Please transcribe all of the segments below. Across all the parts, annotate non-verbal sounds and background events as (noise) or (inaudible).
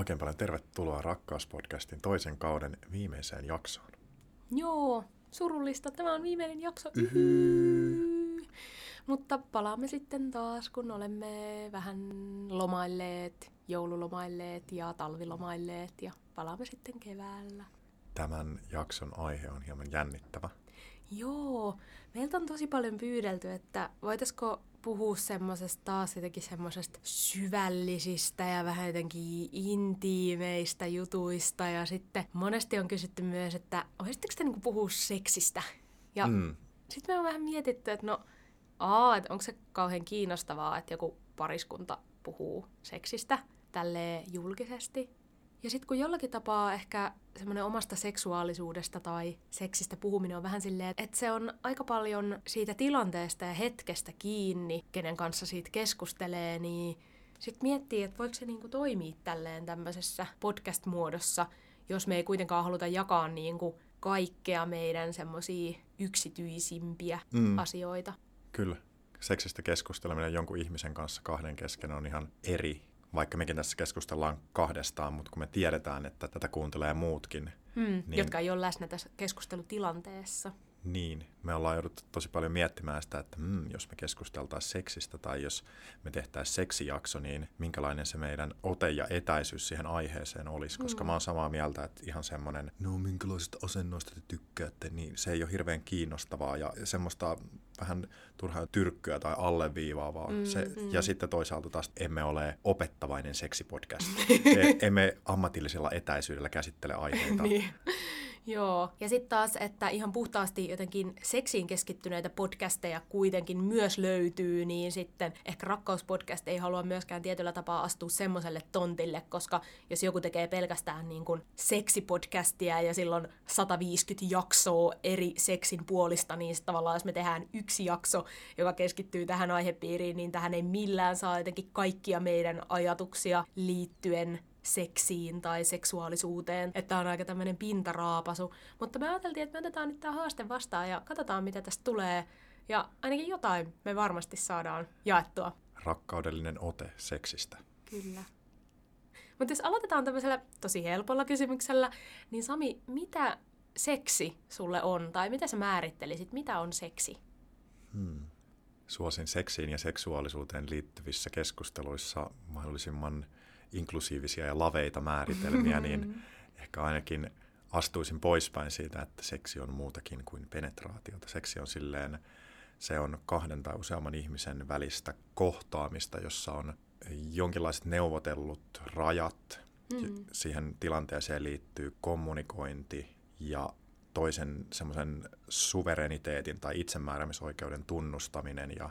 Oikein paljon tervetuloa Rakkauspodcastin toisen kauden viimeiseen jaksoon. Joo, surullista. Tämä on viimeinen jakso. Mutta palaamme sitten taas, kun olemme vähän lomailleet, joululomailleet ja talvilomailleet ja palaamme sitten keväällä. Tämän jakson aihe on hieman jännittävä. Joo, meiltä on tosi paljon pyydelty, että voitaisiko puhua semmoisesta taas jotenkin semmoisesta syvällisistä ja vähän jotenkin intiimeistä jutuista. Ja sitten monesti on kysytty myös, että olisitteko te niinku puhua seksistä? Ja mm. sitten me on vähän mietitty, että no, aa, että onko se kauhean kiinnostavaa, että joku pariskunta puhuu seksistä tälle julkisesti. Ja sitten kun jollakin tapaa ehkä semmoinen omasta seksuaalisuudesta tai seksistä puhuminen on vähän silleen, että se on aika paljon siitä tilanteesta ja hetkestä kiinni, kenen kanssa siitä keskustelee, niin sitten miettii, että voiko se niinku toimia tälleen tämmöisessä podcast-muodossa, jos me ei kuitenkaan haluta jakaa niinku kaikkea meidän semmoisia yksityisimpiä mm. asioita. Kyllä. Seksistä keskusteleminen jonkun ihmisen kanssa kahden kesken on ihan eri vaikka mekin tässä keskustellaan kahdestaan, mutta kun me tiedetään, että tätä kuuntelee muutkin. Hmm, niin, jotka ei ole läsnä tässä keskustelutilanteessa. Niin, me ollaan jouduttu tosi paljon miettimään sitä, että mm, jos me keskusteltaisiin seksistä tai jos me tehtäisiin seksijakso, niin minkälainen se meidän ote ja etäisyys siihen aiheeseen olisi. Koska mm. mä oon samaa mieltä, että ihan semmoinen, no minkälaisista asennoista te tykkäätte, niin se ei ole hirveän kiinnostavaa ja semmoista vähän turhaa tyrkkyä tai alleviivaavaa. Mm, se, mm. Ja sitten toisaalta taas emme ole opettavainen seksipodcast. (laughs) e, emme ammatillisella etäisyydellä käsittele aiheita. niin. Joo, ja sitten taas, että ihan puhtaasti jotenkin seksiin keskittyneitä podcasteja kuitenkin myös löytyy, niin sitten ehkä rakkauspodcast ei halua myöskään tietyllä tapaa astua semmoiselle tontille, koska jos joku tekee pelkästään niin kuin seksipodcastia ja silloin 150 jaksoa eri seksin puolista, niin tavallaan jos me tehdään yksi jakso, joka keskittyy tähän aihepiiriin, niin tähän ei millään saa jotenkin kaikkia meidän ajatuksia liittyen seksiin tai seksuaalisuuteen, että on aika tämmöinen pintaraapasu. Mutta me ajateltiin, että me otetaan nyt tämä haaste vastaan ja katsotaan, mitä tästä tulee. Ja ainakin jotain me varmasti saadaan jaettua. Rakkaudellinen ote seksistä. Kyllä. Mutta jos aloitetaan tämmöisellä tosi helpolla kysymyksellä, niin Sami, mitä seksi sulle on? Tai mitä sä määrittelisit? Mitä on seksi? Hmm. Suosin seksiin ja seksuaalisuuteen liittyvissä keskusteluissa mahdollisimman inklusiivisia ja laveita määritelmiä, (laughs) niin ehkä ainakin astuisin poispäin siitä, että seksi on muutakin kuin penetraatiota. Seksi on silleen, se on kahden tai useamman ihmisen välistä kohtaamista, jossa on jonkinlaiset neuvotellut rajat. Mm. Siihen tilanteeseen liittyy kommunikointi ja toisen semmoisen suvereniteetin tai itsemääräämisoikeuden tunnustaminen ja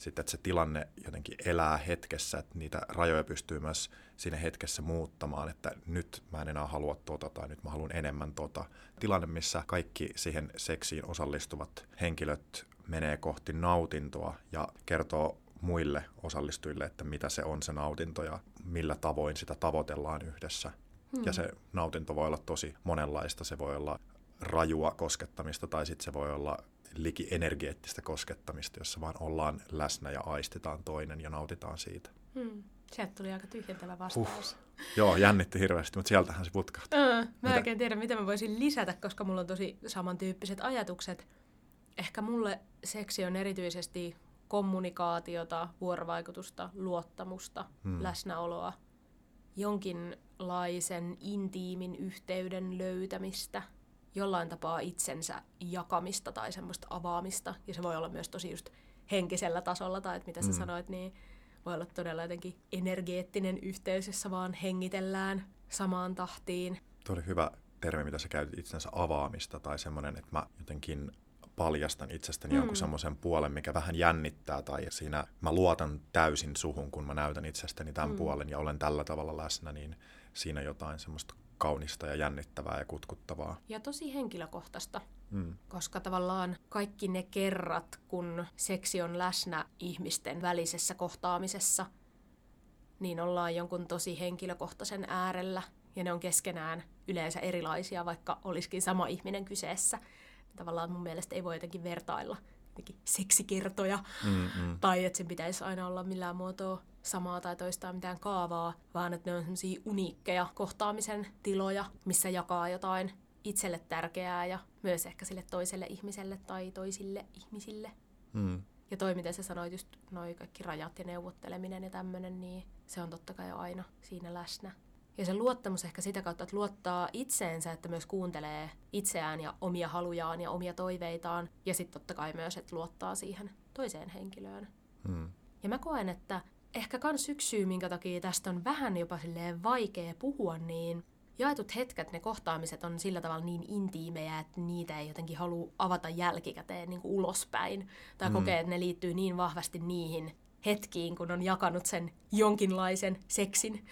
sitten, että se tilanne jotenkin elää hetkessä, että niitä rajoja pystyy myös siinä hetkessä muuttamaan, että nyt mä en enää halua tota tai nyt mä haluan enemmän tota. Tilanne, missä kaikki siihen seksiin osallistuvat henkilöt menee kohti nautintoa ja kertoo muille osallistujille, että mitä se on se nautinto ja millä tavoin sitä tavoitellaan yhdessä. Hmm. Ja se nautinto voi olla tosi monenlaista. Se voi olla rajua koskettamista tai sitten se voi olla liki energeettistä koskettamista, jossa vaan ollaan läsnä ja aistetaan toinen ja nautitaan siitä. Hmm. Sieltä tuli aika tyhjentävä vastaus. Uh. Joo, jännitti hirveästi, mutta sieltähän se putkahti. Uh, mä en oikein tiedä, mitä mä voisin lisätä, koska mulla on tosi samantyyppiset ajatukset. Ehkä mulle seksi on erityisesti kommunikaatiota, vuorovaikutusta, luottamusta, hmm. läsnäoloa, jonkinlaisen intiimin yhteyden löytämistä – jollain tapaa itsensä jakamista tai semmoista avaamista. Ja se voi olla myös tosi just henkisellä tasolla, tai että mitä sä mm. sanoit, niin voi olla todella jotenkin energeettinen yhteys, jossa vaan hengitellään samaan tahtiin. Tuo oli hyvä termi, mitä sä käytit itsensä avaamista, tai semmoinen, että mä jotenkin paljastan itsestäni mm. jonkun semmoisen puolen, mikä vähän jännittää, tai siinä mä luotan täysin suhun, kun mä näytän itsestäni tämän mm. puolen ja olen tällä tavalla läsnä, niin siinä jotain semmoista kaunista ja jännittävää ja kutkuttavaa. Ja tosi henkilökohtaista, mm. koska tavallaan kaikki ne kerrat, kun seksi on läsnä ihmisten välisessä kohtaamisessa, niin ollaan jonkun tosi henkilökohtaisen äärellä ja ne on keskenään yleensä erilaisia, vaikka olisikin sama ihminen kyseessä. Tavallaan mun mielestä ei voi jotenkin vertailla seksikertoja, Mm-mm. tai että sen pitäisi aina olla millään muotoa samaa tai toistaa mitään kaavaa, vaan että ne on sellaisia uniikkeja kohtaamisen tiloja, missä jakaa jotain itselle tärkeää ja myös ehkä sille toiselle ihmiselle tai toisille ihmisille. Mm. Ja toi, miten sä sanoit, just noi kaikki rajat ja neuvotteleminen ja tämmöinen, niin se on totta kai aina siinä läsnä. Ja se luottamus ehkä sitä kautta, että luottaa itseensä, että myös kuuntelee itseään ja omia halujaan ja omia toiveitaan. Ja sitten totta kai myös, että luottaa siihen toiseen henkilöön. Mm. Ja mä koen, että ehkä kans yksi syy, minkä takia tästä on vähän jopa silleen vaikea puhua, niin jaetut hetket, ne kohtaamiset on sillä tavalla niin intiimejä, että niitä ei jotenkin halua avata jälkikäteen niin kuin ulospäin. Tai Mm. kokee, että ne liittyy niin vahvasti niihin hetkiin, kun on jakanut sen jonkinlaisen seksin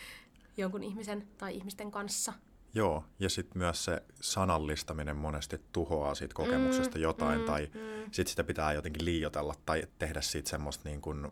jonkun ihmisen tai ihmisten kanssa. Joo, ja sitten myös se sanallistaminen monesti tuhoaa siitä kokemuksesta Mm, jotain, mm, tai mm. sitten sitä pitää jotenkin liioitella tai tehdä siitä semmoista niin kuin,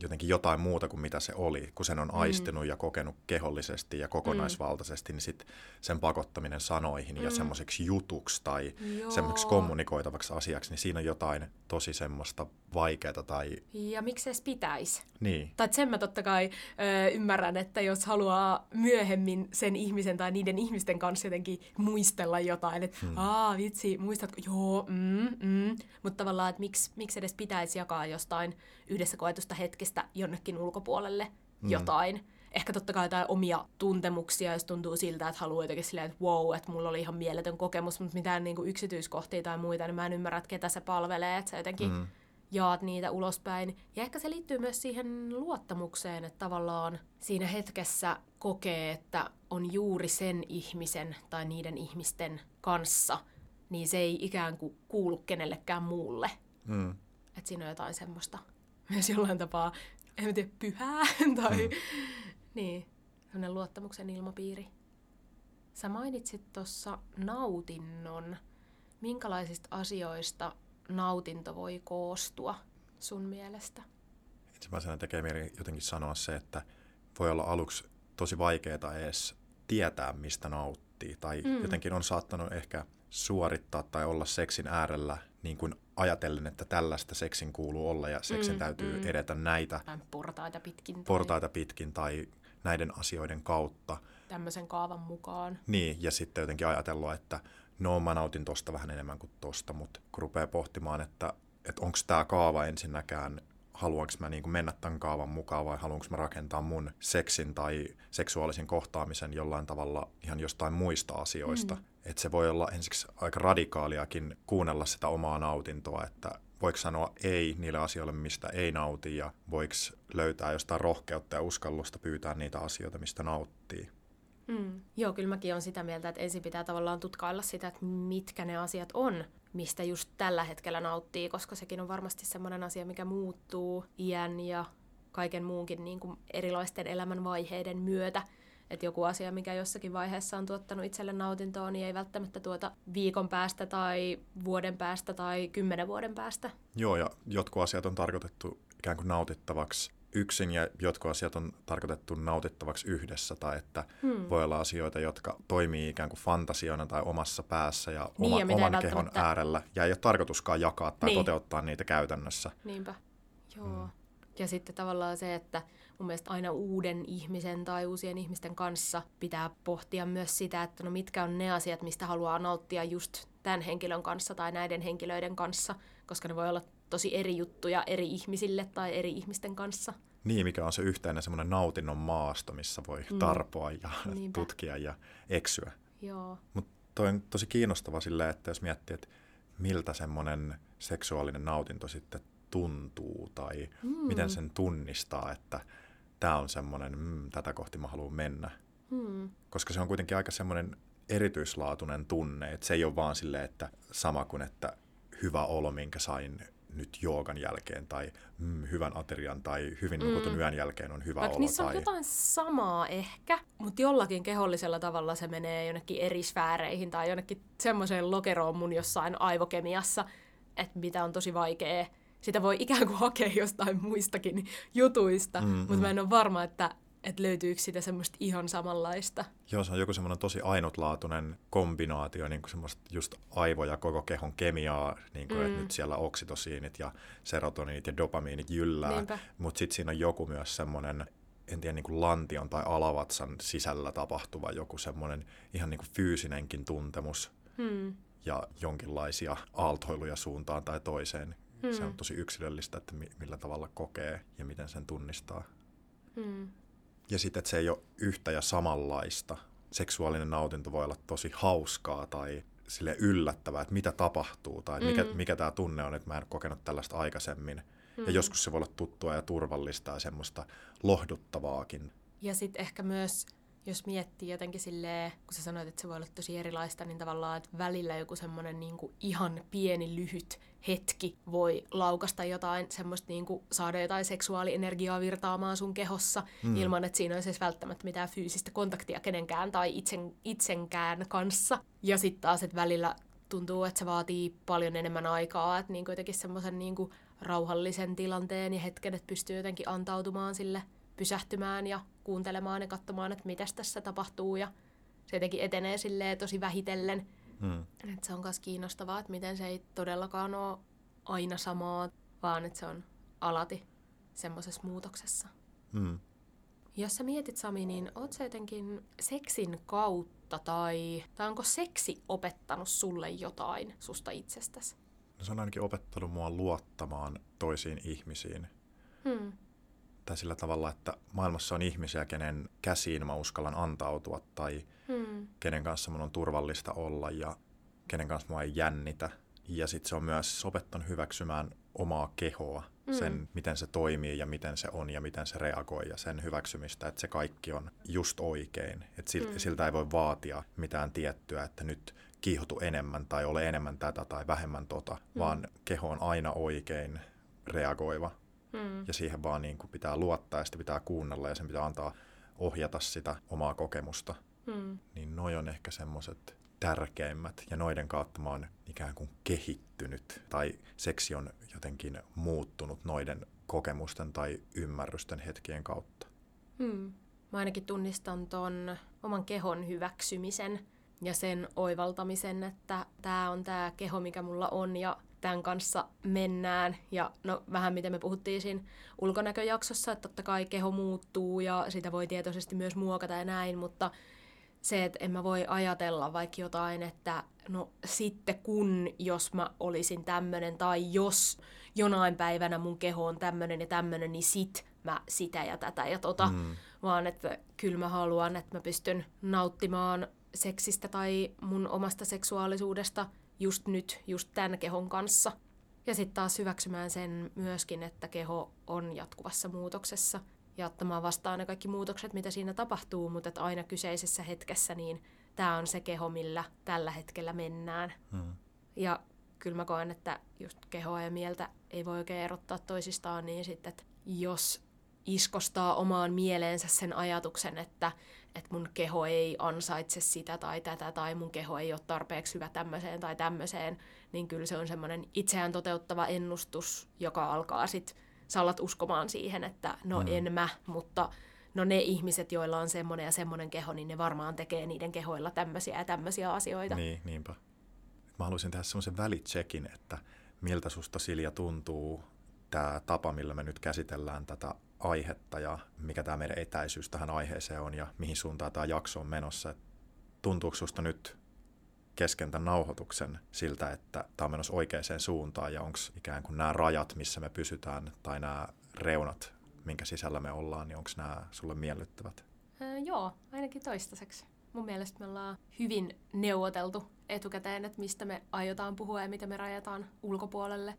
jotenkin jotain muuta kuin mitä se oli, kun sen on aistinut ja kokenut kehollisesti ja kokonaisvaltaisesti, niin sitten sen pakottaminen sanoihin ja semmoiseksi jutuksi tai Joo. semmoiseksi kommunikoitavaksi asiaksi, niin siinä on jotain tosi semmoista vaikeaa tai Ja miksi edes pitäisi? niin, Tai sen mä totta kai ö, ymmärrän, että jos haluaa myöhemmin sen ihmisen tai niiden ihmisten kanssa jotenkin muistella jotain, että hmm. aa vitsi, muistatko, joo, mm, mm. mutta tavallaan, että miksi, miksi edes pitäisi jakaa jostain yhdessä koetusta hetkestä jonnekin ulkopuolelle jotain. Ehkä totta kai jotain omia tuntemuksia, jos tuntuu siltä, että haluaa jotenkin silleen, että wow, että mulla oli ihan mieletön kokemus, mutta mitään niin kuin yksityiskohtia tai muita, niin mä en ymmärrä, että ketä se palvelee, että sä jotenkin Mm. jaat niitä ulospäin. Ja ehkä se liittyy myös siihen luottamukseen, että tavallaan siinä hetkessä kokee, että on juuri sen ihmisen tai niiden ihmisten kanssa, niin se ei ikään kuin kuulu kenellekään muulle. mm, Että siinä on jotain semmoista myös jollain tapaa, en tiedä, pyhää (laughs) tai niin, sellainen luottamuksen ilmapiiri. Sä mainitsit tuossa nautinnon. Minkälaisista asioista nautinto voi koostua sun mielestä? ensimmäisenä tekee mieli jotenkin sanoa se, että voi olla aluksi tosi vaikeaa edes tietää, mistä nauttii. Tai Mm. mm. jotenkin on saattanut ehkä suorittaa tai olla seksin äärellä niin kuin ajatellen, että tällaista seksin kuuluu olla ja seksin Mm, täytyy mm. edetä näitä portaita pitkin tai portaita pitkin tai näiden asioiden kautta. tämmöisen kaavan mukaan. Niin, ja sitten jotenkin ajatella, että no mä nautin tosta vähän enemmän kuin tosta, mutta kun rupeaa pohtimaan, että, että onko tämä kaava ensinnäkään, haluanko mä niin mennä tämän kaavan mukaan vai haluanko mä rakentaa mun seksin tai seksuaalisen kohtaamisen jollain tavalla ihan jostain muista asioista. Mm. Että se voi olla ensiksi aika radikaaliakin kuunnella sitä omaa nautintoa, että voiko sanoa ei niille asioille, mistä ei nauti ja voiko löytää jostain rohkeutta ja uskallusta pyytää niitä asioita, mistä nauttii. Mm. Joo, kyllä mäkin olen sitä mieltä, että ensin pitää tavallaan tutkailla sitä, että mitkä ne asiat on, mistä just tällä hetkellä nauttii, koska sekin on varmasti semmoinen asia, mikä muuttuu iän ja kaiken muunkin niin kuin erilaisten elämänvaiheiden myötä. Että joku asia, mikä jossakin vaiheessa on tuottanut itselle nautintoa, niin ei välttämättä tuota viikon päästä tai vuoden päästä tai kymmenen vuoden päästä. Joo, ja jotkut asiat on tarkoitettu ikään kuin nautittavaksi yksin ja jotkut asiat on tarkoitettu nautittavaksi yhdessä tai että hmm. voi olla asioita, jotka toimii ikään kuin fantasiona tai omassa päässä ja Niin, oma, ja oman kehon välttämättä- äärellä ja ei ole tarkoituskaan jakaa tai Niin. toteuttaa niitä käytännössä. Niinpä. Joo. Mm. Ja sitten tavallaan se, että mun mielestä aina uuden ihmisen tai uusien ihmisten kanssa pitää pohtia myös sitä, että no mitkä on ne asiat, mistä haluaa nauttia just tämän henkilön kanssa tai näiden henkilöiden kanssa, koska ne voi olla tosi eri juttuja eri ihmisille tai eri ihmisten kanssa. Niin, mikä on se yhteinen semmoinen nautinnon maasto, missä voi tarpoa ja Niinpä. tutkia ja eksyä. Joo. Mutta toi on tosi kiinnostava silleen, että jos miettii, että miltä semmoinen seksuaalinen nautinto sitten tuntuu tai mm. miten sen tunnistaa, että tämä on semmoinen, mm, tätä kohti mä haluan mennä. Hmm. Koska se on kuitenkin aika semmoinen erityislaatuinen tunne, että se ei ole vaan silleen, että sama kuin että hyvä olo, minkä sain nyt joogan jälkeen tai mm, hyvän aterian tai hyvin nukutun yön jälkeen on hyvä Vaikka olo. niissä on tai... jotain samaa ehkä, mutta jollakin kehollisella tavalla se menee jonnekin eri sfääreihin tai jonnekin semmoiseen lokeroon mun jossain aivokemiassa, että mitä on tosi vaikea. Sitä voi ikään kuin hakea jostain muistakin jutuista, mm, mutta mä en ole varma, että että löytyykö sitä semmoista ihan samanlaista. Joo, se on joku semmoinen tosi ainutlaatuinen kombinaatio, niin kuin semmoista just aivo- ja koko kehon kemiaa, niin kuin, mm. että nyt siellä oksitosiinit ja serotoniinit ja dopamiinit jyllää, mutta sitten siinä on joku myös semmoinen en tiedä, niin kuin lantion tai alavatsan sisällä tapahtuva joku semmoinen ihan niin kuin fyysinenkin tuntemus hmm. ja jonkinlaisia aaltoiluja suuntaan tai toiseen. Hmm. Se on tosi yksilöllistä, että millä tavalla kokee ja miten sen tunnistaa. Hmm. Ja sitten, että se ei ole yhtä ja samanlaista. Seksuaalinen nautinto voi olla tosi hauskaa tai sille yllättävää, että mitä tapahtuu tai mikä, mm. mikä tämä tunne on, että mä en kokenut tällaista aikaisemmin. Mm. Ja joskus se voi olla tuttua ja turvallista ja semmoista lohduttavaakin. Ja sitten ehkä myös, jos miettii jotenkin silleen, kun sä sanoit, että se voi olla tosi erilaista, niin tavallaan, että välillä joku semmoinen niin ihan pieni lyhyt hetki voi laukasta jotain semmoista, niin kuin saada jotain seksuaalienergiaa virtaamaan sun kehossa, mm. ilman että siinä olisi edes välttämättä mitään fyysistä kontaktia kenenkään tai itsen, itsenkään kanssa. Ja sitten taas, että välillä tuntuu, että se vaatii paljon enemmän aikaa, että niin jotenkin semmoisen niin rauhallisen tilanteen ja hetken, että pystyy jotenkin antautumaan sille, pysähtymään ja kuuntelemaan ja katsomaan, että mitä tässä tapahtuu ja se jotenkin etenee silleen tosi vähitellen. Hmm. Et se on myös kiinnostavaa, että miten se ei todellakaan ole aina samaa, vaan että se on alati semmoisessa muutoksessa. Hmm. Jos sä mietit Sami, niin oot sä jotenkin seksin kautta tai, tai onko seksi opettanut sulle jotain susta itsestäsi? No se on ainakin opettanut mua luottamaan toisiin ihmisiin. Hmm. Tai sillä tavalla, että maailmassa on ihmisiä, kenen käsiin mä uskallan antautua tai hmm. kenen kanssa mun on turvallista olla ja kenen kanssa mua ei jännitä. Ja sitten se on myös opettanut hyväksymään omaa kehoa, mm. sen miten se toimii ja miten se on ja miten se reagoi ja sen hyväksymistä, että se kaikki on just oikein. Että siltä, mm. siltä ei voi vaatia mitään tiettyä, että nyt kiihotu enemmän tai ole enemmän tätä tai vähemmän tota, mm. vaan keho on aina oikein reagoiva. Mm. Ja siihen vaan niin kuin pitää luottaa ja sitä pitää kuunnella ja sen pitää antaa ohjata sitä omaa kokemusta. Mm. Niin noi on ehkä semmoiset tärkeimmät ja noiden kautta mä oon ikään kuin kehittynyt tai seksi on jotenkin muuttunut noiden kokemusten tai ymmärrysten hetkien kautta. Hmm. Mä ainakin tunnistan ton oman kehon hyväksymisen ja sen oivaltamisen, että tämä on tämä keho, mikä mulla on ja tämän kanssa mennään. Ja no vähän miten me puhuttiin siinä ulkonäköjaksossa, että totta kai keho muuttuu ja sitä voi tietoisesti myös muokata ja näin, mutta se, että en mä voi ajatella vaikka jotain, että no sitten kun, jos mä olisin tämmönen tai jos jonain päivänä mun keho on tämmönen ja tämmönen, niin sit mä sitä ja tätä ja tota, mm. vaan että kyllä mä haluan, että mä pystyn nauttimaan seksistä tai mun omasta seksuaalisuudesta just nyt, just tämän kehon kanssa. Ja sitten taas hyväksymään sen myöskin, että keho on jatkuvassa muutoksessa ja ottamaan vastaan ne kaikki muutokset, mitä siinä tapahtuu, mutta että aina kyseisessä hetkessä niin tämä on se keho, millä tällä hetkellä mennään. Hmm. Ja kyllä mä koen, että just kehoa ja mieltä ei voi oikein erottaa toisistaan, niin sitten, että jos iskostaa omaan mieleensä sen ajatuksen, että, että mun keho ei ansaitse sitä tai tätä, tai mun keho ei ole tarpeeksi hyvä tämmöiseen tai tämmöiseen, niin kyllä se on semmoinen itseään toteuttava ennustus, joka alkaa sitten, sä alat uskomaan siihen, että no mm. en mä, mutta no ne ihmiset, joilla on semmoinen ja semmoinen keho, niin ne varmaan tekee niiden kehoilla tämmöisiä ja tämmöisiä asioita. Niin, niinpä. Mä haluaisin tehdä semmoisen välitsekin, että miltä susta Silja tuntuu tämä tapa, millä me nyt käsitellään tätä aihetta ja mikä tämä meidän etäisyys tähän aiheeseen on ja mihin suuntaan tämä jakso on menossa. tuntuuko susta nyt kesken tämän nauhoituksen siltä, että tämä on menossa oikeaan suuntaan ja onko ikään kuin nämä rajat, missä me pysytään tai nämä reunat, minkä sisällä me ollaan, niin onko nämä sulle miellyttävät? Öö, joo, ainakin toistaiseksi. Mun mielestä me ollaan hyvin neuvoteltu etukäteen, että mistä me aiotaan puhua ja mitä me rajataan ulkopuolelle.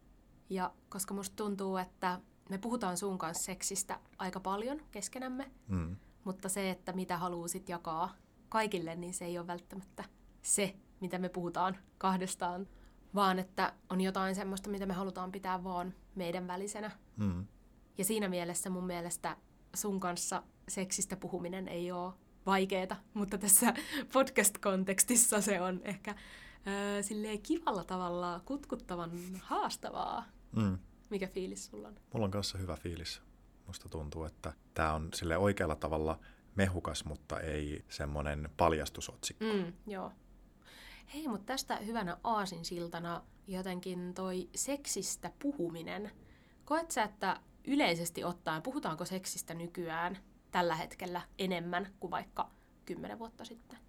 Ja koska musta tuntuu, että me puhutaan sun kanssa seksistä aika paljon keskenämme, mm. mutta se, että mitä haluaisit jakaa kaikille, niin se ei ole välttämättä se, mitä me puhutaan kahdestaan, vaan että on jotain semmoista, mitä me halutaan pitää vaan meidän välisenä. Mm. Ja siinä mielessä mun mielestä sun kanssa seksistä puhuminen ei ole vaikeeta, mutta tässä (laughs) podcast-kontekstissa se on ehkä äh, silleen kivalla tavalla kutkuttavan haastavaa. Mm. Mikä fiilis sulla on? Mulla on kanssa hyvä fiilis. Musta tuntuu, että tämä on sille oikealla tavalla mehukas, mutta ei semmoinen paljastusotsikko. Mm, joo. Hei, mutta tästä hyvänä aasinsiltana jotenkin toi seksistä puhuminen. Koet sä, että yleisesti ottaen, puhutaanko seksistä nykyään tällä hetkellä enemmän kuin vaikka kymmenen vuotta sitten?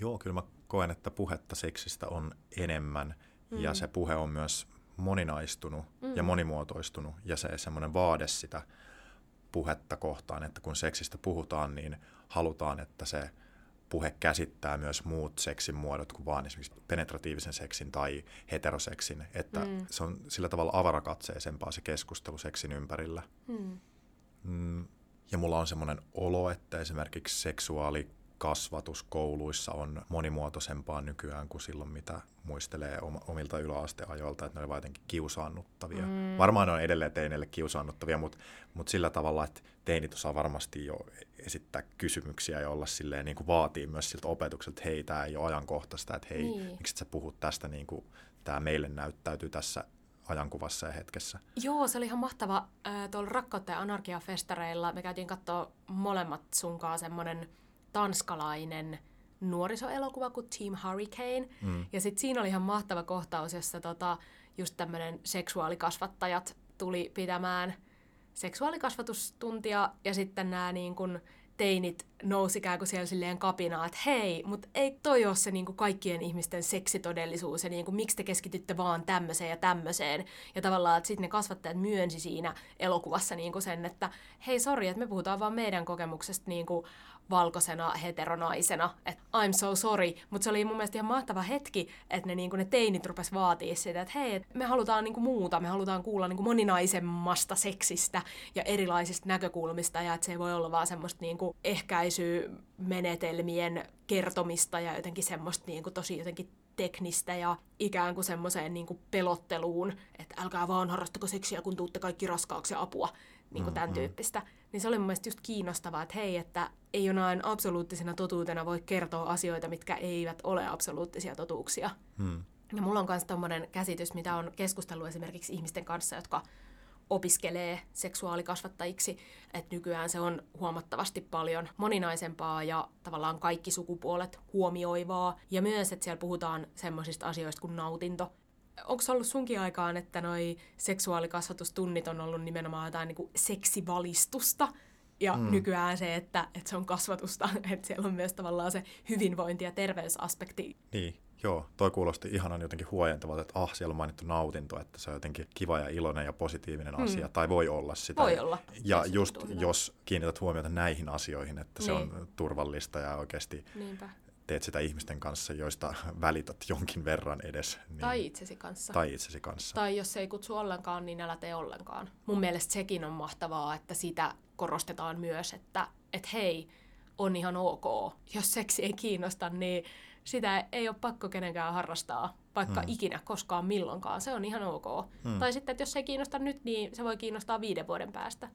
Joo, kyllä mä koen, että puhetta seksistä on enemmän mm. ja se puhe on myös moninaistunut mm. ja monimuotoistunut ja se semmoinen vaade sitä puhetta kohtaan, että kun seksistä puhutaan, niin halutaan, että se puhe käsittää myös muut seksin muodot kuin vaan esimerkiksi penetratiivisen seksin tai heteroseksin, että mm. se on sillä tavalla avarakatseisempaa se keskustelu seksin ympärillä. Mm. Mm. Ja mulla on semmoinen olo, että esimerkiksi seksuaali kasvatus kouluissa on monimuotoisempaa nykyään kuin silloin, mitä muistelee omilta yläasteajoilta, että ne olivat jotenkin kiusaannuttavia. Mm. Varmaan ne on edelleen teineille kiusaannuttavia, mutta, mutta sillä tavalla, että teinit osaa varmasti jo esittää kysymyksiä ja olla silleen, niin kuin vaatii myös siltä opetukselta, että hei, tämä ei ole ajankohtaista, että hei, niin. miksi sä puhut tästä, niin kuin tämä meille näyttäytyy tässä ajankuvassa ja hetkessä. Joo, se oli ihan mahtava. Tuolla Rakkautta ja anarkia-festareilla me käytiin katsoa molemmat sunkaan semmoinen tanskalainen nuorisoelokuva kuin Team Hurricane. Mm. Ja sitten siinä oli ihan mahtava kohtaus, jossa tota, just tämmöinen seksuaalikasvattajat tuli pitämään seksuaalikasvatustuntia ja sitten nämä niin kun teinit nousi ikään kuin siellä silleen kapinaa, että hei, mutta ei toi ole se niin kuin kaikkien ihmisten seksitodellisuus ja niin kuin, miksi te keskitytte vaan tämmöiseen ja tämmöiseen. Ja tavallaan, että sitten ne kasvattajat myönsi siinä elokuvassa niin kuin sen, että hei, sori, että me puhutaan vaan meidän kokemuksesta niin kuin valkoisena heteronaisena, että I'm so sorry, mutta se oli mun mielestä ihan mahtava hetki, että ne, niin ne teinit rupes vaatii sitä, että hei, me halutaan niin kuin muuta, me halutaan kuulla niin kuin moninaisemmasta seksistä ja erilaisista näkökulmista ja että se ei voi olla vaan semmoista niin kuin ehkäisymenetelmien kertomista ja jotenkin semmoista niin kuin tosi jotenkin teknistä ja ikään kuin semmoiseen niin kuin pelotteluun, että älkää vaan harrastako seksiä, kun tuutte kaikki raskaaksi ja apua, niin kuin tämän mm-hmm. tyyppistä. Niin se oli mun mielestä just kiinnostavaa, että hei, että ei jonain absoluuttisena totuutena voi kertoa asioita, mitkä eivät ole absoluuttisia totuuksia. Hmm. Ja mulla on myös tommonen käsitys, mitä on keskustellut esimerkiksi ihmisten kanssa, jotka opiskelee seksuaalikasvattajiksi, että nykyään se on huomattavasti paljon moninaisempaa ja tavallaan kaikki sukupuolet huomioivaa. Ja myös, että siellä puhutaan semmoisista asioista kuin nautinto. Onko ollut sunkin aikaan, että noi seksuaalikasvatustunnit on ollut nimenomaan jotain niin seksivalistusta, ja mm. nykyään se, että, että se on kasvatusta, (laughs) että siellä on myös tavallaan se hyvinvointi- ja terveysaspekti. Niin, joo. Toi kuulosti ihanan jotenkin huojentavalta, että ah, siellä on mainittu nautinto, että se on jotenkin kiva ja iloinen ja positiivinen mm. asia, tai voi olla sitä. Voi olla. Ja just tuntuu. jos kiinnität huomiota näihin asioihin, että niin. se on niin. turvallista ja oikeasti Niinpä teet sitä ihmisten kanssa, joista (laughs) välität jonkin verran edes. Niin, tai itsesi kanssa. Tai itsesi kanssa. Tai jos ei kutsu ollenkaan, niin älä tee ollenkaan. Mun mielestä sekin on mahtavaa, että sitä korostetaan myös, että et hei, on ihan ok. Jos seksi ei kiinnosta, niin sitä ei ole pakko kenenkään harrastaa, vaikka hmm. ikinä, koskaan, milloinkaan. Se on ihan ok. Hmm. Tai sitten, että jos se ei kiinnosta nyt, niin se voi kiinnostaa viiden vuoden päästä.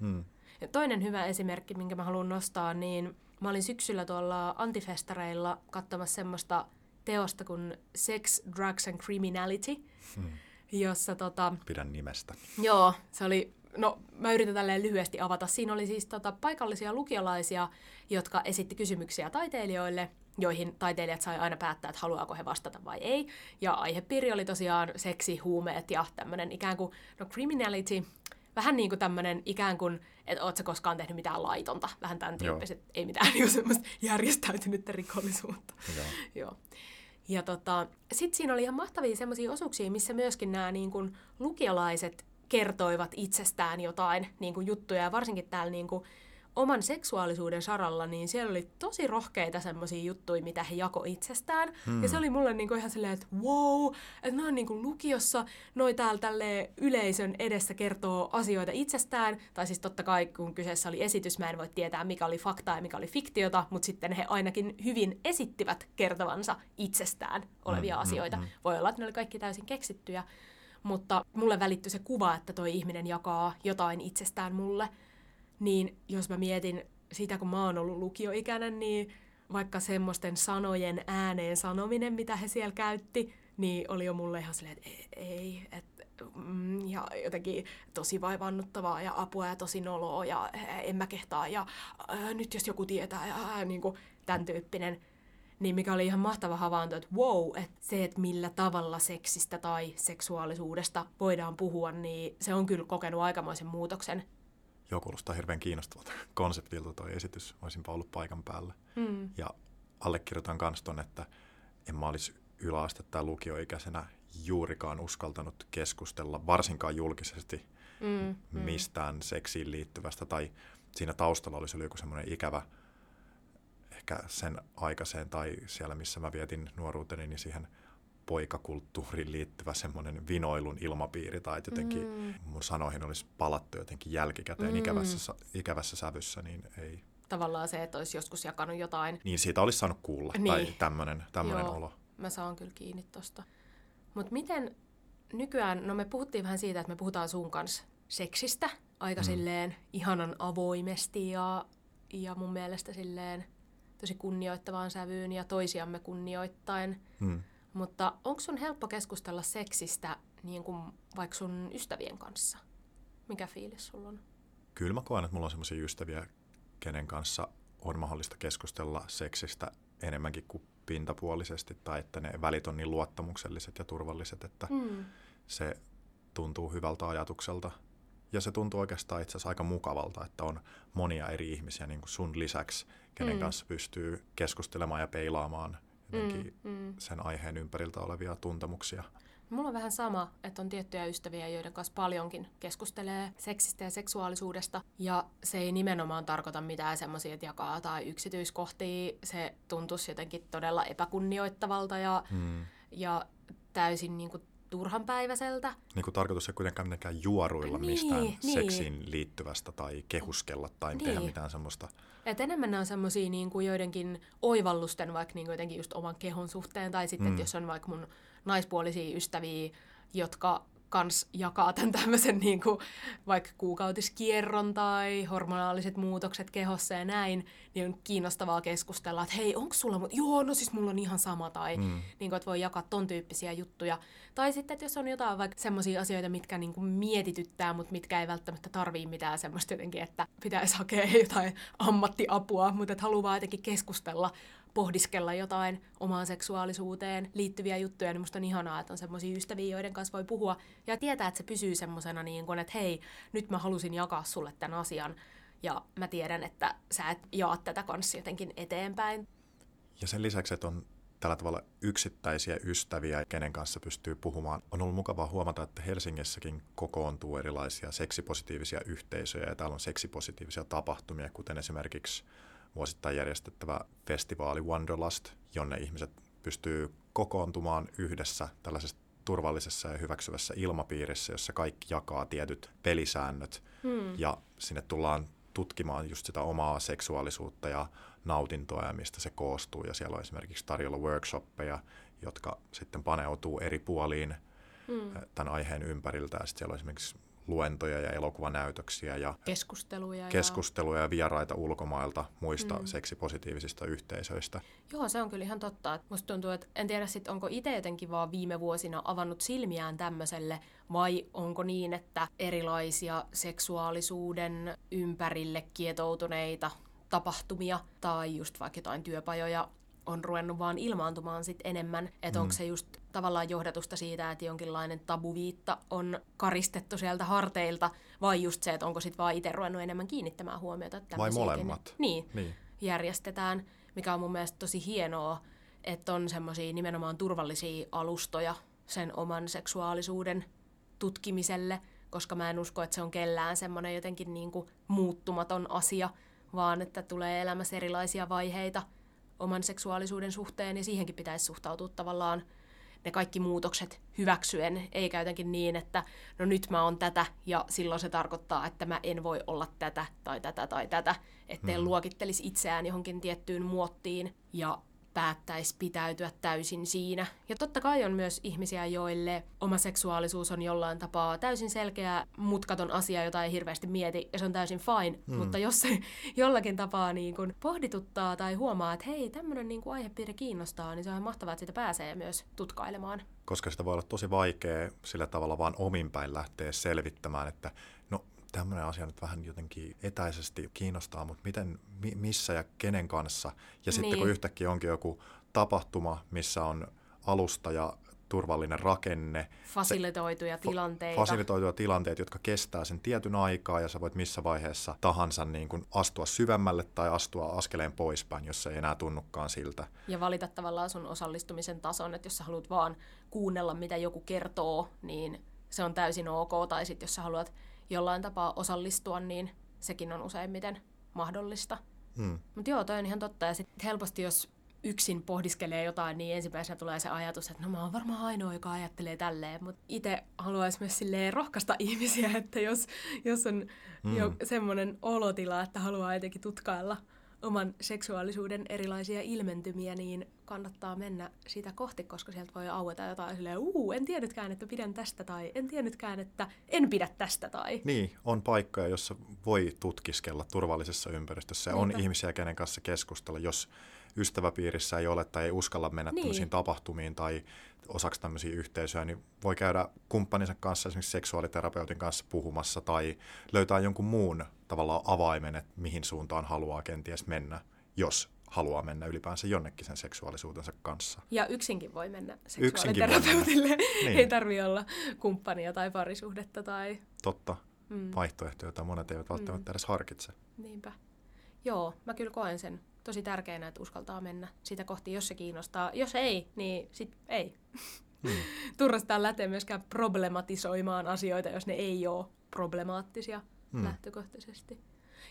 Hmm. Ja toinen hyvä esimerkki, minkä mä haluan nostaa, niin Mä olin syksyllä tuolla antifestareilla katsomassa semmoista teosta kuin Sex, Drugs and Criminality, hmm. jossa tota... Pidän nimestä. Joo, se oli no mä yritän tälleen lyhyesti avata. Siinä oli siis tota, paikallisia lukiolaisia, jotka esitti kysymyksiä taiteilijoille, joihin taiteilijat sai aina päättää, että haluaako he vastata vai ei. Ja aihepiiri oli tosiaan seksi, huumeet ja tämmöinen ikään kuin, no criminality, vähän niin kuin tämmöinen ikään kuin, että ootko koskaan tehnyt mitään laitonta, vähän tämän tyyppiset, ei mitään (laughs) niin semmoista järjestäytynyttä rikollisuutta. Joo. Joo. Ja tota, sitten siinä oli ihan mahtavia semmoisia osuuksia, missä myöskin nämä niin kuin, lukiolaiset kertoivat itsestään jotain niin kuin, juttuja, ja varsinkin täällä niin kuin, oman seksuaalisuuden saralla, niin siellä oli tosi rohkeita semmoisia juttuja, mitä he jako itsestään. Hmm. Ja se oli mulle niinku ihan silleen, että wow, että noin niinku lukiossa, noi täällä tälle yleisön edessä kertoo asioita itsestään. Tai siis totta kai, kun kyseessä oli esitys, mä en voi tietää, mikä oli faktaa ja mikä oli fiktiota, mutta sitten he ainakin hyvin esittivät kertovansa itsestään olevia hmm, asioita. Hmm, hmm. Voi olla, että ne oli kaikki täysin keksittyjä, mutta mulle välittyi se kuva, että toi ihminen jakaa jotain itsestään mulle – niin jos mä mietin sitä, kun mä oon ollut lukioikäinen, niin vaikka semmoisten sanojen ääneen sanominen, mitä he siellä käytti, niin oli jo mulle ihan silleen, että ei, että mm, ja jotenkin tosi vaivannuttavaa ja apua ja tosi noloa ja en mä kehtaa ja ää, nyt jos joku tietää ja ää, niin kuin tämän tyyppinen. Niin mikä oli ihan mahtava havainto, että wow, että se, että millä tavalla seksistä tai seksuaalisuudesta voidaan puhua, niin se on kyllä kokenut aikamoisen muutoksen. Joo, kuulostaa hirveän kiinnostavalta (laughs) konseptilta toi esitys. Olisinpa ollut paikan päällä. Mm. Ja allekirjoitan myös ton, että en mä olisi yläaste- tai lukioikäisenä juurikaan uskaltanut keskustella, varsinkaan julkisesti, mm, mm. mistään seksiin liittyvästä. Tai siinä taustalla olisi ollut joku semmoinen ikävä, ehkä sen aikaiseen tai siellä, missä mä vietin nuoruuteni, niin siihen poikakulttuuriin liittyvä semmoinen vinoilun ilmapiiri tai jotenkin mm. mun sanoihin olisi palattu jotenkin jälkikäteen mm. ikävässä, ikävässä sävyssä, niin ei. Tavallaan se, että olisi joskus jakanut jotain. Niin siitä olisi saanut kuulla niin. tai tämmöinen, tämmöinen olo. Mä saan kyllä kiinni tosta. Mutta miten nykyään, no me puhuttiin vähän siitä, että me puhutaan sun kanssa seksistä aika mm. silleen ihanan avoimesti ja, ja mun mielestä silleen tosi kunnioittavaan sävyyn ja toisiamme kunnioittain. Mm. Mutta onko sun helppo keskustella seksistä niin kuin vaikka sun ystävien kanssa? Mikä fiilis sulla on? Kyllä mä koen, että mulla on sellaisia ystäviä, kenen kanssa on mahdollista keskustella seksistä enemmänkin kuin pintapuolisesti tai että ne välit on niin luottamukselliset ja turvalliset, että mm. se tuntuu hyvältä ajatukselta. Ja se tuntuu oikeastaan itse asiassa aika mukavalta, että on monia eri ihmisiä niin kuin sun lisäksi, kenen mm. kanssa pystyy keskustelemaan ja peilaamaan jotenkin mm, mm. sen aiheen ympäriltä olevia tuntemuksia. Mulla on vähän sama, että on tiettyjä ystäviä, joiden kanssa paljonkin keskustelee seksistä ja seksuaalisuudesta. Ja se ei nimenomaan tarkoita mitään semmoisia, että jakaa tai yksityiskohtia. Se tuntuisi jotenkin todella epäkunnioittavalta ja, mm. ja täysin niin kuin turhanpäiväiseltä. Niin kuin tarkoitus ei kuitenkaan mitenkään juoruilla niin, mistään niin. seksiin liittyvästä tai kehuskella tai niin. tehdä mitään semmoista. Et enemmän ne on semmoisia niin kuin joidenkin oivallusten vaikka niin kuin jotenkin just oman kehon suhteen tai sitten, mm. jos on vaikka mun naispuolisia ystäviä, jotka kans jakaa tämän tämmöisen niin kuin, vaikka kuukautiskierron tai hormonaaliset muutokset kehossa ja näin, niin on kiinnostavaa keskustella, että hei, onko sulla, joo, no siis mulla on ihan sama, tai mm. niin kuin, että voi jakaa ton tyyppisiä juttuja. Tai sitten, että jos on jotain vaikka semmoisia asioita, mitkä niin kuin mietityttää, mutta mitkä ei välttämättä tarvii mitään semmoista jotenkin, että pitäisi hakea (laughs) jotain ammattiapua, mutta että haluaa jotenkin keskustella pohdiskella jotain omaan seksuaalisuuteen liittyviä juttuja, niin musta on ihanaa, että on semmoisia ystäviä, joiden kanssa voi puhua ja tietää, että se pysyy semmoisena niin kuin, että hei, nyt mä halusin jakaa sulle tämän asian ja mä tiedän, että sä et jaa tätä kanssa jotenkin eteenpäin. Ja sen lisäksi, että on tällä tavalla yksittäisiä ystäviä, kenen kanssa pystyy puhumaan. On ollut mukavaa huomata, että Helsingissäkin kokoontuu erilaisia seksipositiivisia yhteisöjä ja täällä on seksipositiivisia tapahtumia, kuten esimerkiksi vuosittain järjestettävä festivaali Wanderlust, jonne ihmiset pystyy kokoontumaan yhdessä tällaisessa turvallisessa ja hyväksyvässä ilmapiirissä, jossa kaikki jakaa tietyt pelisäännöt hmm. ja sinne tullaan tutkimaan just sitä omaa seksuaalisuutta ja nautintoa ja mistä se koostuu. Ja siellä on esimerkiksi tarjolla workshoppeja, jotka sitten paneutuu eri puoliin hmm. tämän aiheen ympäriltä. Ja sitten siellä on esimerkiksi luentoja ja elokuvanäytöksiä ja keskusteluja, keskusteluja ja vieraita ulkomailta muista mm. seksipositiivisista yhteisöistä. Joo, se on kyllä ihan totta. Musta tuntuu, että en tiedä sit, onko itse jotenkin vaan viime vuosina avannut silmiään tämmöiselle vai onko niin, että erilaisia seksuaalisuuden ympärille kietoutuneita tapahtumia tai just vaikka jotain työpajoja on ruvennut vaan ilmaantumaan sit enemmän. Että mm. onko se just tavallaan johdatusta siitä, että jonkinlainen tabuviitta on karistettu sieltä harteilta, vai just se, että onko sitten vaan itse ruvennut enemmän kiinnittämään huomiota. Että vai molemmat. Niin, niin, järjestetään, mikä on mun mielestä tosi hienoa, että on semmoisia nimenomaan turvallisia alustoja sen oman seksuaalisuuden tutkimiselle, koska mä en usko, että se on kellään semmoinen jotenkin niin kuin muuttumaton asia, vaan että tulee elämässä erilaisia vaiheita – oman seksuaalisuuden suhteen ja siihenkin pitäisi suhtautua tavallaan ne kaikki muutokset hyväksyen, eikä jotenkin niin, että no nyt mä oon tätä ja silloin se tarkoittaa, että mä en voi olla tätä tai tätä tai tätä, ettei mm. luokittelisi itseään johonkin tiettyyn muottiin. Ja päättäisi pitäytyä täysin siinä. Ja totta kai on myös ihmisiä, joille oma seksuaalisuus on jollain tapaa täysin selkeä, mutkaton asia, jota ei hirveästi mieti, ja se on täysin fine. Mm. Mutta jos se (laughs) jollakin tapaa niin kuin pohdituttaa tai huomaa, että hei, tämmöinen niin aihepiiri kiinnostaa, niin se on mahtavaa, että sitä pääsee myös tutkailemaan. Koska sitä voi olla tosi vaikea sillä tavalla vaan ominpäin lähteä selvittämään, että tämmöinen asia nyt vähän jotenkin etäisesti kiinnostaa, mutta miten, mi, missä ja kenen kanssa. Ja sitten niin. kun yhtäkkiä onkin joku tapahtuma, missä on alusta ja turvallinen rakenne. Fasilitoituja se, tilanteita. Fasilitoituja tilanteet, jotka kestää sen tietyn aikaa ja sä voit missä vaiheessa tahansa niin kuin astua syvemmälle tai astua askeleen poispäin, jos se ei enää tunnukaan siltä. Ja valita tavallaan sun osallistumisen tason, että jos sä haluat vaan kuunnella, mitä joku kertoo, niin se on täysin ok. Tai sitten jos sä haluat jollain tapaa osallistua, niin sekin on useimmiten mahdollista. Hmm. Mutta joo, toi on ihan totta. Ja sitten helposti, jos yksin pohdiskelee jotain, niin ensimmäisenä tulee se ajatus, että no mä oon varmaan ainoa, joka ajattelee tälleen. Mutta itse haluaisin myös silleen rohkaista ihmisiä, että jos, jos on hmm. jo semmoinen olotila, että haluaa jotenkin tutkailla oman seksuaalisuuden erilaisia ilmentymiä, niin kannattaa mennä sitä kohti, koska sieltä voi aueta jotain silleen, uu, en tiennytkään, että pidän tästä, tai en tiennytkään, että en pidä tästä, tai... Niin, on paikkoja, jossa voi tutkiskella turvallisessa ympäristössä. Niinpä. On ihmisiä, kenen kanssa keskustella, jos ystäväpiirissä ei ole tai ei uskalla mennä niin. tämmöisiin tapahtumiin tai osaksi tämmöisiä yhteisöjä, niin voi käydä kumppaninsa kanssa, esimerkiksi seksuaaliterapeutin kanssa puhumassa tai löytää jonkun muun tavallaan avaimen, että mihin suuntaan haluaa kenties mennä, jos haluaa mennä ylipäänsä jonnekin sen seksuaalisuutensa kanssa. Ja yksinkin voi mennä seksuaaliterapeutille. Niin. Ei tarvi olla kumppania tai parisuhdetta. Tai... Totta. Mm. Vaihtoehto, jota monet eivät välttämättä mm. edes harkitse. Niinpä. Joo, mä kyllä koen sen tosi tärkeänä, että uskaltaa mennä sitä kohti, jos se kiinnostaa. Jos ei, niin sit ei. (laughs) Hmm. Turrastaan lähteä myöskään problematisoimaan asioita, jos ne ei ole problemaattisia hmm. lähtökohtaisesti.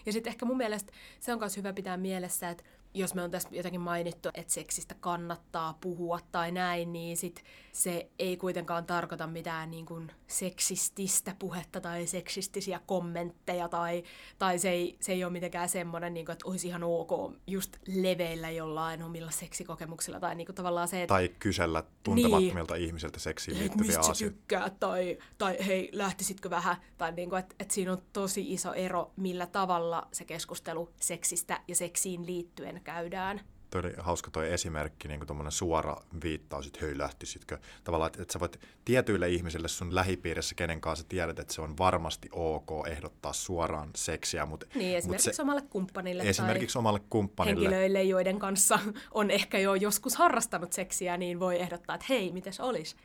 Ja sitten ehkä mun mielestä se on myös hyvä pitää mielessä, että jos me on tässä jotenkin mainittu, että seksistä kannattaa puhua tai näin, niin sit se ei kuitenkaan tarkoita mitään niin kuin seksististä puhetta tai seksistisiä kommentteja tai, tai se, ei, se ei ole mitenkään semmoinen, niin kuin, että olisi ihan ok just leveillä jollain omilla seksikokemuksilla tai niin kuin tavallaan se, että... Tai kysellä tuntemattomilta niin, ihmisiltä seksiin liittyviä asioita. tykkää tai, tai hei, lähtisitkö vähän, tai niin kuin, että, että siinä on tosi iso ero, millä tavalla se keskustelu seksistä ja seksiin liittyen käydään. Tuo oli hauska tuo esimerkki, niin kuin suora viittaus, että hei lähtisitkö. Tavallaan, että, että sä voit tietyille ihmisille sun lähipiirissä, kenen kanssa tiedät, että se on varmasti ok ehdottaa suoraan seksiä. Mutta, niin, esimerkiksi mutta se, omalle kumppanille esimerkiksi tai omalle kumppanille. henkilöille, joiden kanssa on ehkä jo joskus harrastanut seksiä, niin voi ehdottaa, että hei, miten olisi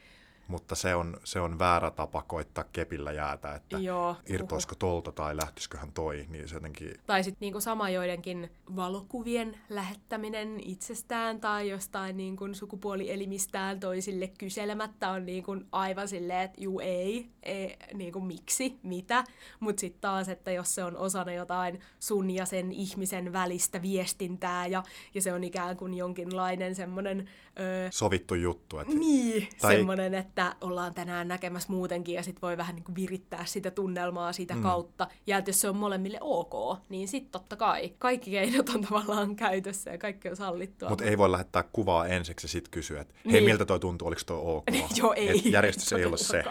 mutta se on, se on väärä tapa koittaa kepillä jäätä, että Joo, irtoisiko tolta tai lähtisiköhän toi, niin se jotenkin... Tai sitten niinku sama joidenkin valokuvien lähettäminen itsestään tai jostain niinku sukupuolielimistään toisille kyselemättä on niinku aivan silleen, että juu ei, ei niinku miksi, mitä, mutta sitten taas, että jos se on osana jotain sun ja sen ihmisen välistä viestintää ja, ja se on ikään kuin jonkinlainen semmoinen... Öö, Sovittu juttu. Että... Niin, tai... semmoinen, että että ollaan tänään näkemässä muutenkin ja sitten voi vähän niin kuin virittää sitä tunnelmaa sitä mm. kautta. Ja että jos se on molemmille ok, niin sitten totta kai kaikki keinot on tavallaan käytössä ja kaikki on sallittua. Mutta ei voi lähettää kuvaa ensiksi ja sitten kysyä, että hei niin. miltä toi tuntuu, oliko toi ok? (laughs) Joo ei. Et järjestys ei (laughs) ole se.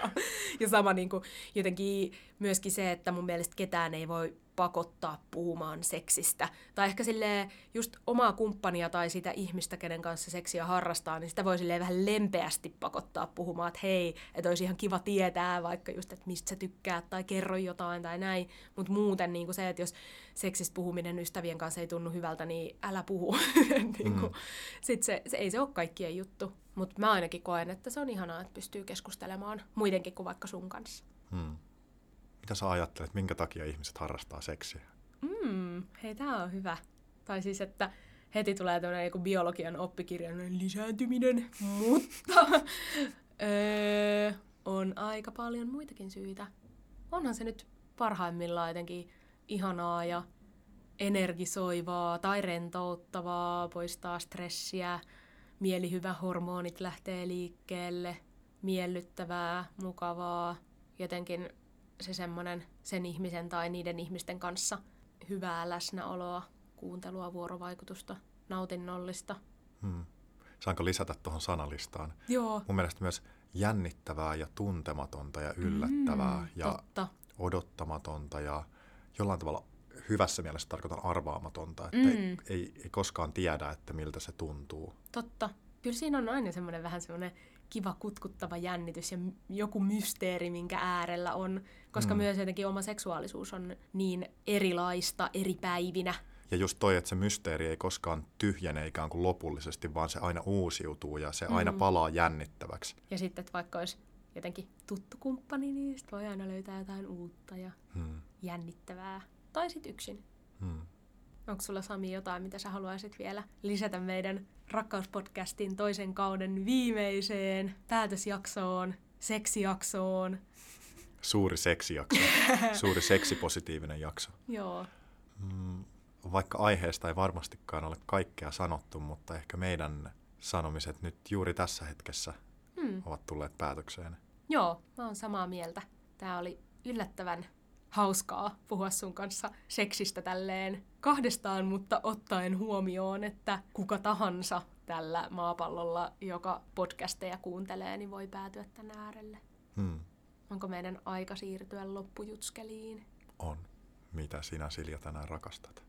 Ja sama niin kuin, jotenkin myöskin se, että mun mielestä ketään ei voi pakottaa puhumaan seksistä. Tai ehkä sille just omaa kumppania tai sitä ihmistä, kenen kanssa seksiä harrastaa, niin sitä voi sille vähän lempeästi pakottaa puhumaan, että hei, että olisi ihan kiva tietää vaikka just, että mistä sä tykkäät tai kerro jotain tai näin. Mutta muuten niin kuin se, että jos seksistä puhuminen ystävien kanssa ei tunnu hyvältä, niin älä puhu. (laughs) niin kuin, mm. Sitten se, se, ei se ole kaikkien juttu. Mutta mä ainakin koen, että se on ihanaa, että pystyy keskustelemaan muidenkin kuin vaikka sun kanssa. Hmm. Mitä sä ajattelet, minkä takia ihmiset harrastaa seksiä? Mm, hei, tämä on hyvä. Tai siis, että heti tulee tämmöinen joku biologian oppikirjan lisääntyminen, (laughs) mutta on aika paljon muitakin syitä. Onhan se nyt parhaimmillaan jotenkin ihanaa ja energisoivaa tai rentouttavaa, poistaa stressiä, mielihyvä hormonit lähtee liikkeelle, miellyttävää, mukavaa, jotenkin se semmoinen sen ihmisen tai niiden ihmisten kanssa hyvää läsnäoloa, kuuntelua, vuorovaikutusta, nautinnollista. Hmm. Saanko lisätä tuohon sanalistaan? Joo. Mun mielestä myös jännittävää ja tuntematonta ja yllättävää Mm, ja Totta. odottamatonta ja jollain tavalla hyvässä mielessä tarkoitan arvaamatonta, että Mm. ei, ei, ei koskaan tiedä, että miltä se tuntuu. Totta. Kyllä siinä on aina semmoinen vähän semmoinen kiva kutkuttava jännitys ja joku mysteeri, minkä äärellä on. Koska Mm. myös jotenkin oma seksuaalisuus on niin erilaista eri päivinä. Ja just toi, että se mysteeri ei koskaan tyhjene ikään kuin lopullisesti, vaan se aina uusiutuu ja se aina Mm. palaa jännittäväksi. Ja sitten, että vaikka olisi jotenkin tuttu kumppani, niin sit voi aina löytää jotain uutta ja Hmm. jännittävää. Tai sitten yksin. Hmm. Onko sulla Sami jotain, mitä sä haluaisit vielä lisätä meidän rakkauspodcastin toisen kauden viimeiseen päätösjaksoon, seksijaksoon? Suuri seksijakso, (laughs) suuri seksipositiivinen jakso. Joo. Mm, vaikka aiheesta ei varmastikaan ole kaikkea sanottu, mutta ehkä meidän sanomiset nyt juuri tässä hetkessä Hmm. ovat tulleet päätökseen. Joo, mä oon samaa mieltä. Tää oli yllättävän hauskaa puhua sun kanssa seksistä tälleen kahdestaan, mutta ottaen huomioon, että kuka tahansa tällä maapallolla, joka podcasteja kuuntelee, niin voi päätyä tän äärelle. Hmm. Onko meidän aika siirtyä loppujutskeliin? On. Mitä sinä Silja tänään rakastat?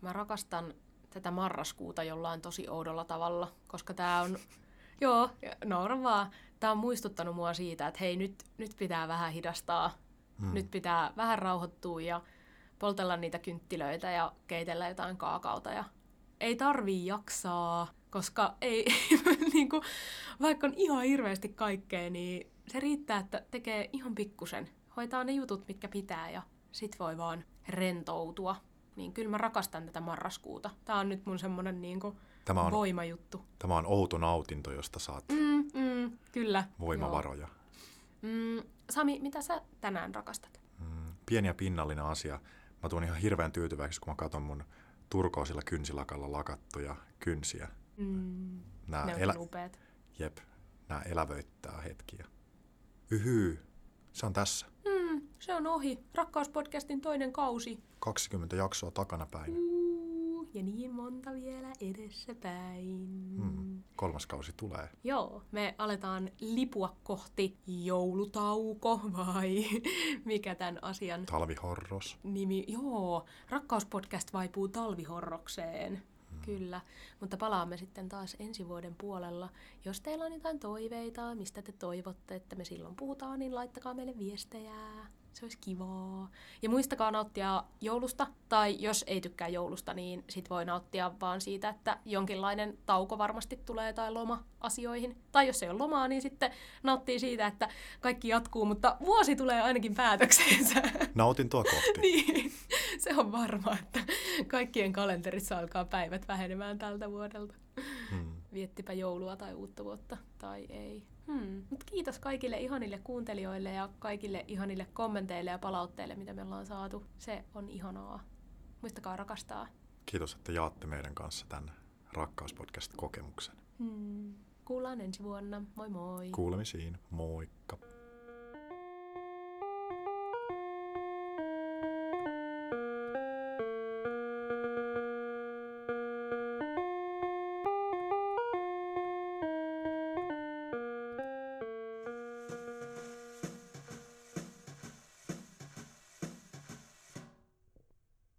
Mä rakastan tätä marraskuuta jollain tosi oudolla tavalla, koska tää on, (laughs) joo, naura vaan, tää on muistuttanut mua siitä, että hei nyt, nyt pitää vähän hidastaa, Hmm. nyt pitää vähän rauhoittua ja poltella niitä kynttilöitä ja keitellä jotain kaakauta ja ei tarvii jaksaa, koska ei, (laughs) niinku, vaikka on ihan hirveästi kaikkea, niin se riittää, että tekee ihan pikkusen. Hoitaa ne jutut, mitkä pitää ja sit voi vaan rentoutua. Niin kyllä mä rakastan tätä marraskuuta. Tää on nyt mun semmonen niinku Tämä on, voimajuttu. tämä on outo nautinto, josta saat Mm, mm, kyllä. voimavaroja. Joo. Mm, Sami, mitä sä tänään rakastat? Mm, pieni ja pinnallinen asia. Mä tuun ihan hirveän tyytyväiseksi, kun mä katson mun turkoosilla kynsilakalla lakattuja kynsiä. Mm, Nää, ne on elä, upeat. jep, nää elävöittää hetkiä. Yhyy, se on tässä. Mm, se on ohi. Rakkauspodcastin toinen kausi. 20 jaksoa takanapäin. Uh, ja niin monta vielä edessäpäin. Mm, kolmas kausi tulee. Joo, me aletaan lipua kohti joulutauko vai (laughs) mikä tämän asian Talvihorros. nimi. Joo, Rakkauspodcast vaipuu talvihorrokseen. Kyllä, mutta palaamme sitten taas ensi vuoden puolella. Jos teillä on jotain toiveita, mistä te toivotte, että me silloin puhutaan, niin laittakaa meille viestejä. Se olisi kivaa. Ja muistakaa nauttia joulusta, tai jos ei tykkää joulusta, niin sit voi nauttia vaan siitä, että jonkinlainen tauko varmasti tulee tai loma asioihin. Tai jos ei ole lomaa, niin sitten nauttii siitä, että kaikki jatkuu, mutta vuosi tulee ainakin päätökseensä. Nautintoa kohti. (laughs) niin, se on varma, että kaikkien kalenterissa alkaa päivät vähenemään tältä vuodelta. Hmm. Viettipä joulua tai uutta vuotta tai ei. Hmm. Mut kiitos kaikille ihanille kuuntelijoille ja kaikille ihanille kommenteille ja palautteille, mitä me ollaan saatu. Se on ihanaa. Muistakaa rakastaa. Kiitos, että jaatte meidän kanssa tämän Rakkauspodcast-kokemuksen. Hmm. Kuullaan ensi vuonna. Moi moi! Kuulemisiin. Moikka.